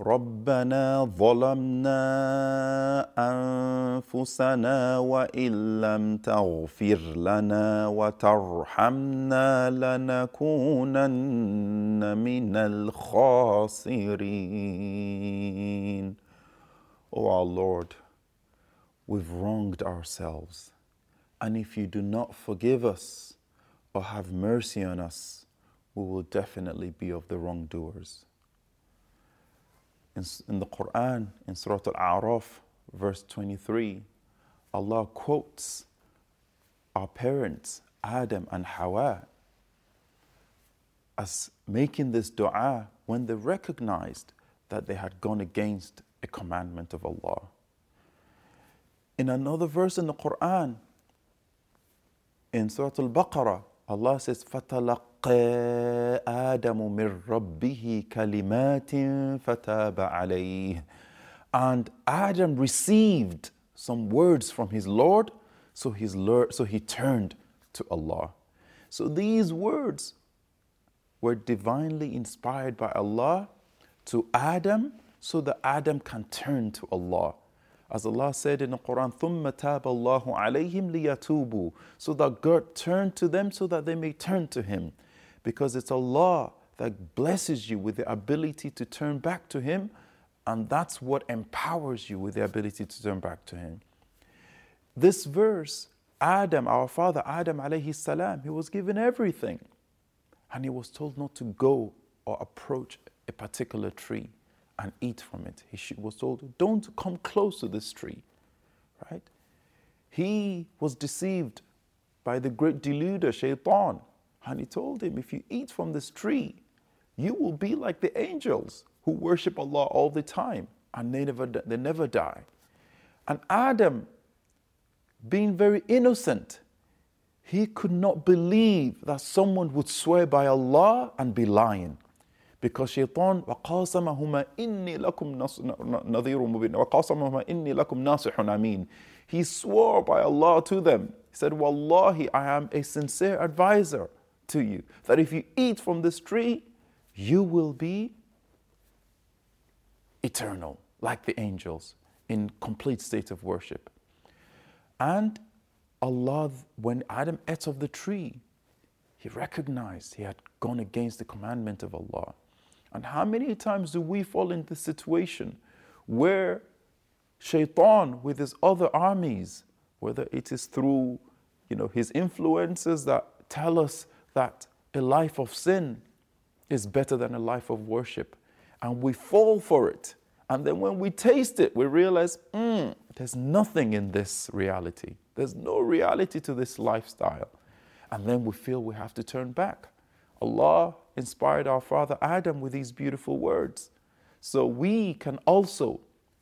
ربنا ظلمنا انفسنا وان لم تغفر لنا وترحمنا لنكونن من الخاسرين O our Lord, we've wronged ourselves. And if you do not forgive us or have mercy on us, we will definitely be of the wrongdoers in, in the Quran, in Surah Al A'raf, verse 23, Allah quotes our parents, Adam and Hawa, as making this dua when they recognized that they had gone against a commandment of Allah. In another verse in the Quran, in Surah Al Baqarah, Allah says, فَتَلَقَّى آدَمُ مِنْ رَبِّهِ كَلِمَاتٍ فَتَابَ عَلَيْهِ And Adam received some words from his Lord, so, his Lord, so he turned to Allah. So these words were divinely inspired by Allah to Adam so that Adam can turn to Allah. As Allah said in the Quran, ثُمَّ تَابَ اللَّهُ عَلَيْهِمْ لِيَتُوبُوا So that God turned to them so that they may turn to Him. Because it's Allah that blesses you with the ability to turn back to Him, and that's what empowers you with the ability to turn back to Him. This verse, Adam, our father, Adam alayhi salam, he was given everything. And he was told not to go or approach a particular tree and eat from it. He was told, Don't come close to this tree. Right? He was deceived by the great deluder, Shaitan. And he told him, If you eat from this tree, you will be like the angels who worship Allah all the time and they never, they never die. And Adam, being very innocent, he could not believe that someone would swear by Allah and be lying. Because shaitan, وَقَاسَمَهُمَا إِنِّي لَكُمْ نَظِيرٌ مُبِينٌ وَقَاسَمَهُمَا إِنِّي لَكُمْ نَاصِحٌ أَمِينٌ He swore by Allah to them. He said, Wallahi, I am a sincere advisor to you. That if you eat from this tree, you will be eternal, like the angels, in complete state of worship. And Allah, when Adam ate of the tree, he recognized he had gone against the commandment of Allah. And how many times do we fall into the situation where shaitan with his other armies, whether it is through you know, his influences that tell us that a life of sin is better than a life of worship, and we fall for it. And then when we taste it, we realize, mm, there's nothing in this reality. There's no reality to this lifestyle. And then we feel we have to turn back. Allah inspired our father Adam with these beautiful words. So we can also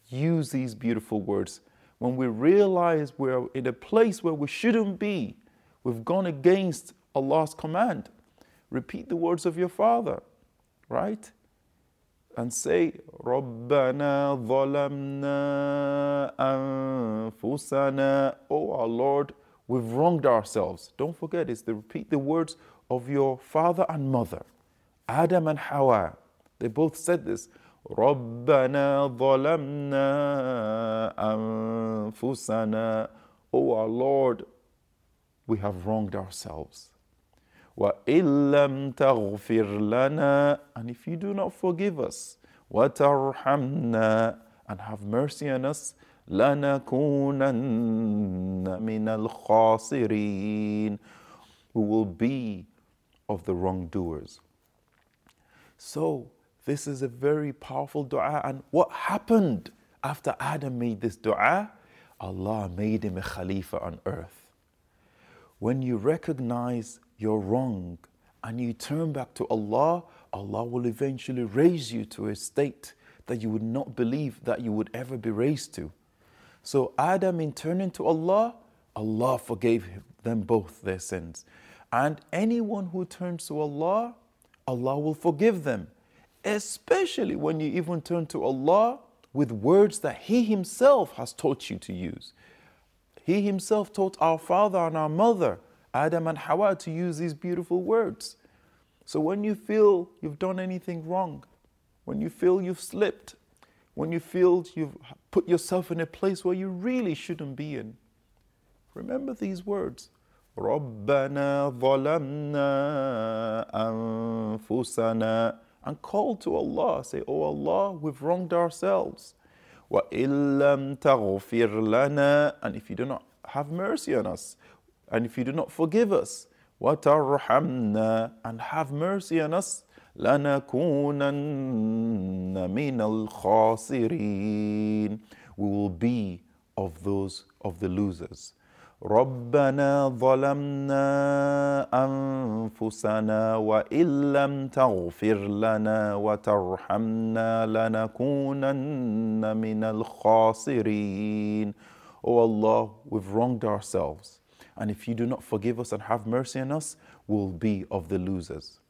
use these beautiful words when we realize we're in a place where we shouldn't be. We've gone against Allah's command. Repeat the words of your father, right? And say, رَبَّنَا ظَلَمْنَا أَنفُسَنَا Oh our Lord, we've wronged ourselves. Don't forget, it's to repeat the words of your father and mother. Adam and Hawa, they both said this. ربنا ظلمنا أنفسنا Oh our Lord, we have wronged ourselves. وإن لم تغفر لنا And if you do not forgive us, وترحمنا And have mercy on us, لنكونن من الخاسرين We will be of the wrongdoers. So, this is a very powerful dua. And what happened after Adam made this dua? Allah made him a Khalifa on earth. When you recognize you're wrong and you turn back to Allah, Allah will eventually raise you to a state that you would not believe that you would ever be raised to. So, Adam, in turning to Allah, Allah forgave them both their sins. And anyone who turns to Allah, Allah will forgive them, especially when you even turn to Allah with words that He Himself has taught you to use. He Himself taught our father and our mother, Adam and Hawa, to use these beautiful words. So when you feel you've done anything wrong, when you feel you've slipped, when you feel you've put yourself in a place where you really shouldn't be in. Remember these words. ربنا ظلمنا أنفسنا and call to Allah. Say, Oh Allah, we've wronged ourselves. وَإِن لَمْ تَغْفِرْ لَنَا And if you do not have mercy on us, and if you do not forgive us, وَتَرْحَمْنَا And have mercy on us, لَنَكُونَنَّ مِنَ الْخَاسِرِينَ We will be of those of the losers. ربنا ظلمنا أنفسنا وإن لم تغفر لنا وترحمنا لنكونن من الخاسرين Oh Allah, we've wronged ourselves. And if you do not forgive us and have mercy on us, we'll be of the losers.